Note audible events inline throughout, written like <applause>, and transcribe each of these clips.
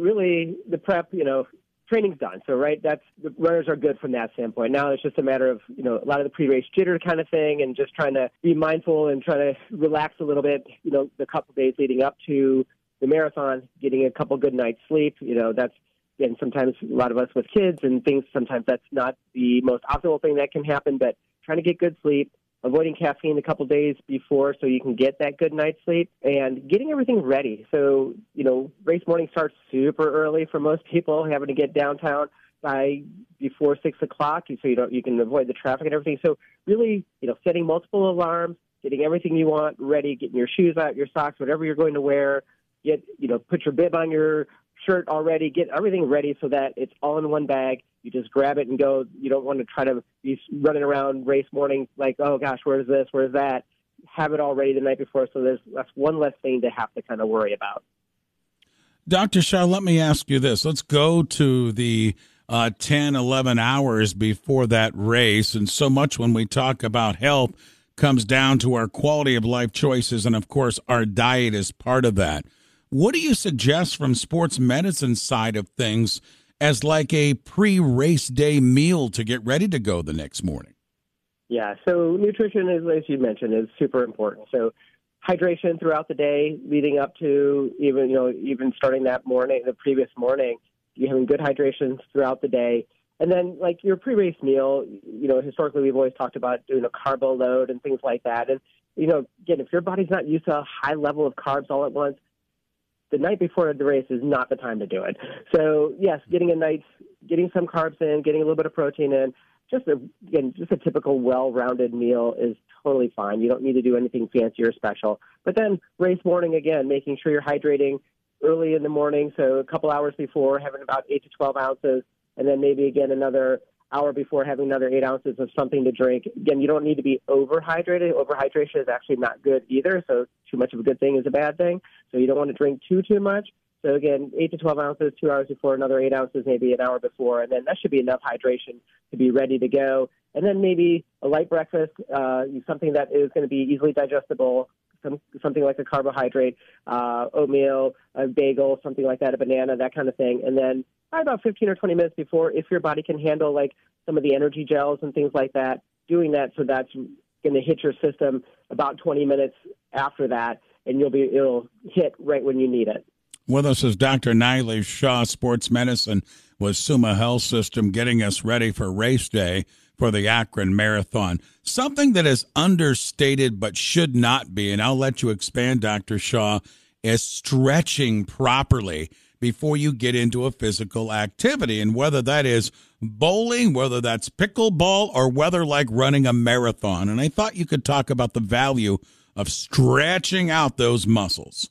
really the prep, you know, training's done. So right, that's the runners are good from that standpoint. Now it's just a matter of you know a lot of the pre-race jitter kind of thing, and just trying to be mindful and trying to relax a little bit. You know, the couple days leading up to the marathon, getting a couple good nights sleep. You know, that's and sometimes a lot of us with kids and things. Sometimes that's not the most optimal thing that can happen, but trying to get good sleep avoiding caffeine a couple days before so you can get that good night's sleep and getting everything ready. So, you know, race morning starts super early for most people, having to get downtown by before six o'clock so you don't you can avoid the traffic and everything. So really, you know, setting multiple alarms, getting everything you want ready, getting your shoes out, your socks, whatever you're going to wear, get you know, put your bib on your shirt already, get everything ready so that it's all in one bag you just grab it and go. You don't want to try to be running around race morning like, oh gosh, where's this? Where's that? Have it all ready the night before, so there's that's one less thing to have to kind of worry about. Dr. Shah, let me ask you this. Let's go to the uh, 10, 11 hours before that race. And so much when we talk about health comes down to our quality of life choices. And of course, our diet is part of that. What do you suggest from sports medicine side of things as like a pre-race day meal to get ready to go the next morning? Yeah, so nutrition is, as you mentioned, is super important. So hydration throughout the day, leading up to even you know even starting that morning, the previous morning, you having good hydration throughout the day. And then, like your pre-race meal, you know, historically we've always talked about doing a carbo load and things like that. And you know, again, if your body's not used to a high level of carbs all at once, the night before the race is not the time to do it. So yes, getting a night, getting some carbs in, getting a little bit of protein in, just a, again, just a typical well-rounded meal is totally fine. You don't need to do anything fancy or special. But then race morning again, making sure you're hydrating early in the morning, so a couple hours before, having about eight to 12 ounces, and then maybe again another hour before having another eight ounces of something to drink. Again, you don't need to be overhydrated. Overhydration is actually not good either. So too much of a good thing is a bad thing. So you don't want to drink too too much. So again, eight to twelve ounces, two hours before, another eight ounces, maybe an hour before, and then that should be enough hydration to be ready to go. And then maybe a light breakfast, uh, something that is going to be easily digestible, some, something like a carbohydrate, uh, oatmeal, a bagel, something like that, a banana, that kind of thing. And then about 15 or 20 minutes before, if your body can handle like some of the energy gels and things like that, doing that so that's going to hit your system about 20 minutes after that, and you'll be it'll hit right when you need it. With us is Dr. Nilesh Shah, sports medicine with Summa Health System, getting us ready for race day for the Akron Marathon. Something that is understated but should not be, and I'll let you expand, Dr. Shah, is stretching properly before you get into a physical activity. And whether that is bowling, whether that's pickleball, or whether like running a marathon. And I thought you could talk about the value of stretching out those muscles.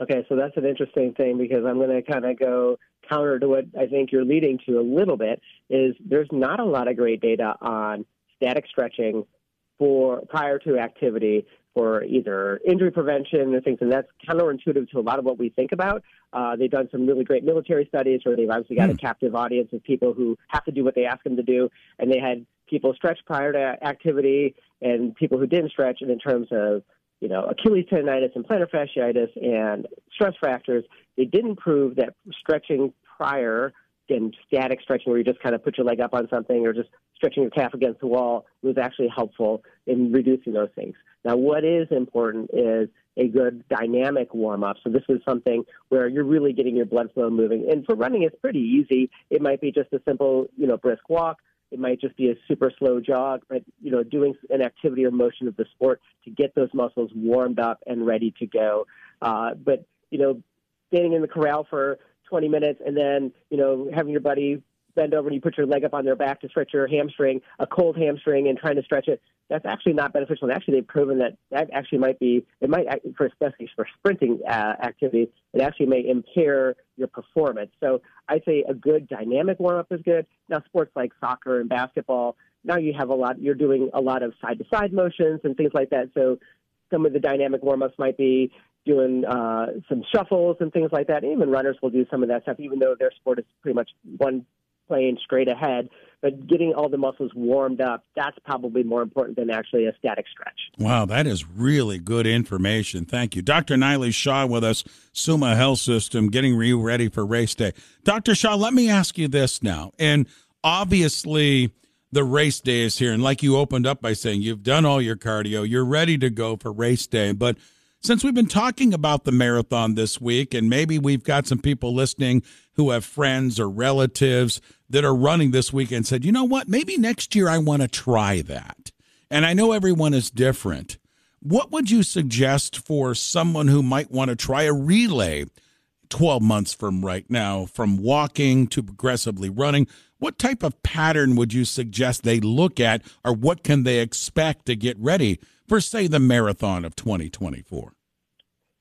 Okay, so that's an interesting thing because I'm going to kind of go counter to what I think you're leading to a little bit is there's not a lot of great data on static stretching for prior to activity for either injury prevention or things, and that's counterintuitive to a lot of what we think about. Uh, they've done some really great military studies where they've obviously got mm. a hmm. captive audience of people who have to do what they ask them to do, and they had people stretch prior to activity and people who didn't stretch. And in terms of you know Achilles tendonitis and plantar fasciitis and stress fractures, they didn't prove that stretching prior again, static stretching where you just kind of put your leg up on something or just stretching your calf against the wall was actually helpful in reducing those things. Now, what is important is a good dynamic warm up. So this is something where you're really getting your blood flow moving. And for running, it's pretty easy. It might be just a simple, you know, brisk walk. It might just be a super slow jog, but you know, doing an activity or motion of the sport to get those muscles warmed up and ready to go. Uh, but you know, standing in the corral for 20 minutes and then you know having your buddy bend over and you put your leg up on their back to stretch your hamstring, a cold hamstring, and trying to stretch it, that's actually not beneficial. And actually, they've proven that that actually might be, it might, for especially for sprinting uh, activities, it actually may impair your performance. So I say a good dynamic warm up is good. Now, sports like soccer and basketball, now you have a lot, you're doing a lot of side to side motions and things like that. So some of the dynamic warm ups might be doing uh, some shuffles and things like that. Even runners will do some of that stuff, even though their sport is pretty much one playing straight ahead. But getting all the muscles warmed up, that's probably more important than actually a static stretch. Wow, that is really good information. Thank you. Dr. Nilesh Shah with us, Summa Health System, getting you ready for race day. Dr. Shah, let me ask you this now. And obviously, the race day is here. And like you opened up by saying, you've done all your cardio, you're ready to go for race day. But since we've been talking about the marathon this week, and maybe we've got some people listening who have friends or relatives that are running this weekend said, you know what, maybe next year I want to try that. And I know everyone is different. What would you suggest for someone who might want to try a relay 12 months from right now, from walking to progressively running? What type of pattern would you suggest they look at, or what can they expect to get ready for, say, the marathon of 2024?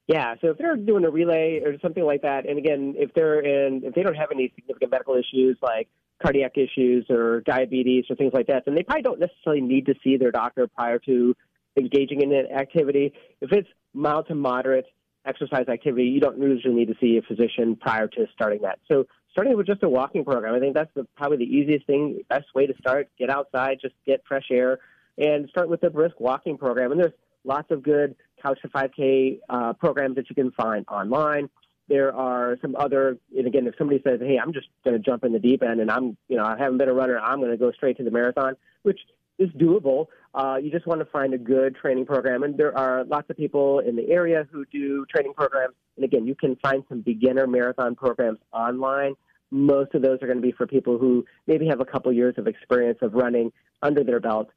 Yeah, so if they're doing a relay or something like that, and again, if they're in, if they don't have any significant medical issues like cardiac issues or diabetes or things like that, then they probably don't necessarily need to see their doctor prior to engaging in an activity. If it's mild to moderate exercise activity, you don't usually need to see a physician prior to starting that. So starting with just a walking program, I think that's the, probably the easiest thing, best way to start. Get outside, just get fresh air, and start with a brisk walking program. And there's lots of good Couch to 5K uh, programs that you can find online. There are some other, and again, if somebody says, "Hey, I'm just going to jump in the deep end, and I'm, you know, I haven't been a runner, I'm going to go straight to the marathon," which is doable. Uh, you just want to find a good training program, and there are lots of people in the area who do training programs. And again, you can find some beginner marathon programs online. Most of those are going to be for people who maybe have a couple years of experience of running under their belt.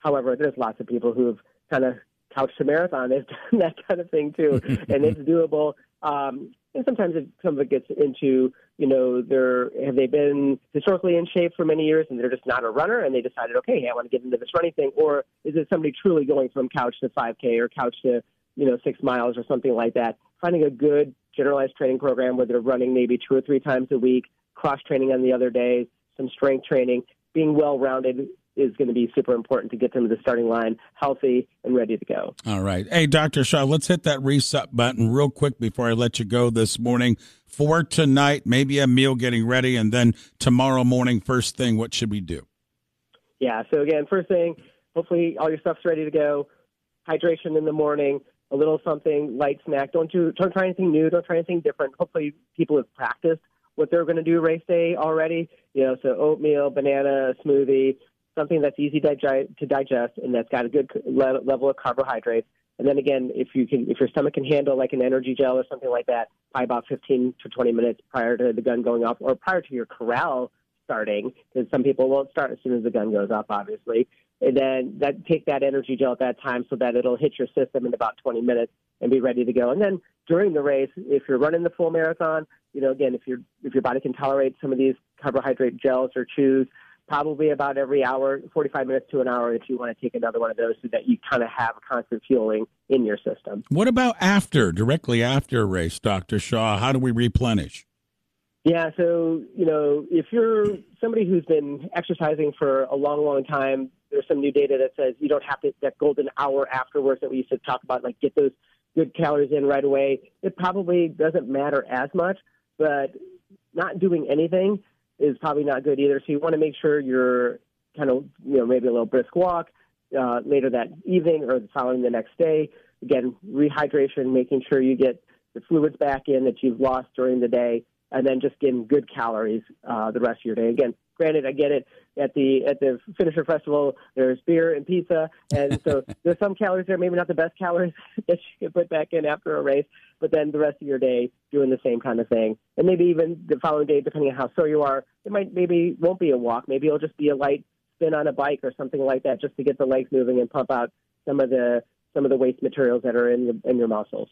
However, there's lots of people who have kind of couch to marathon. They've <laughs> done that kind of thing too, <laughs> and it's doable. Um, and sometimes it, some of it gets into, you know, they're have they been historically in shape for many years and they're just not a runner and they decided, okay, hey, I want to get into this running thing, or is it somebody truly going from couch to 5K or couch to, you know, six miles or something like that? Finding a good generalized training program where they're running maybe two or three times a week, cross training on the other days, some strength training, being well rounded is going to be super important to get them to the starting line healthy and ready to go. All right. Hey, Dr. Shah, let's hit that reset button real quick before I let you go this morning. For tonight, maybe a meal getting ready, and then tomorrow morning, first thing, what should we do? Yeah. So, again, first thing, hopefully all your stuff's ready to go. Hydration in the morning, a little something, light snack. Don't do, don't try anything new. Don't try anything different. Hopefully, people have practiced what they're going to do race day already. You know, so oatmeal, banana, smoothie, something that's easy to digest and that's got a good level of carbohydrates. And then again, if you can, if your stomach can handle like an energy gel or something like that, probably about 15 to 20 minutes prior to the gun going off or prior to your corral starting, because some people won't start as soon as the gun goes off, obviously. And then that take that energy gel at that time so that it'll hit your system in about 20 minutes and be ready to go. And then during the race, if you're running the full marathon, you know, again, if your if your body can tolerate some of these carbohydrate gels or chews, probably about every hour, 45 minutes to an hour, if you want to take another one of those so that you kind of have constant fueling in your system. What about after, directly after a race, Dr. Shah? How do we replenish? Yeah, so, you know, if you're somebody who's been exercising for a long, long time, there's some new data that says you don't have to, that golden hour afterwards that we used to talk about, like get those good calories in right away. It probably doesn't matter as much, but not doing anything is probably not good either. So you want to make sure you're kind of, you know, maybe a little brisk walk uh, later that evening or following the next day. Again, rehydration, making sure you get the fluids back in that you've lost during the day, and then just getting good calories uh, the rest of your day. Again, granted, I get it. At the at the finisher festival, there's beer and pizza, and so <laughs> there's some calories there. Maybe not the best calories <laughs> that you can put back in after a race, but then the rest of your day doing the same kind of thing, and maybe even the following day, depending on how sore you are, it might maybe won't be a walk. Maybe it'll just be a light spin on a bike or something like that, just to get the legs moving and pump out some of the some of the waste materials that are in your, in your muscles.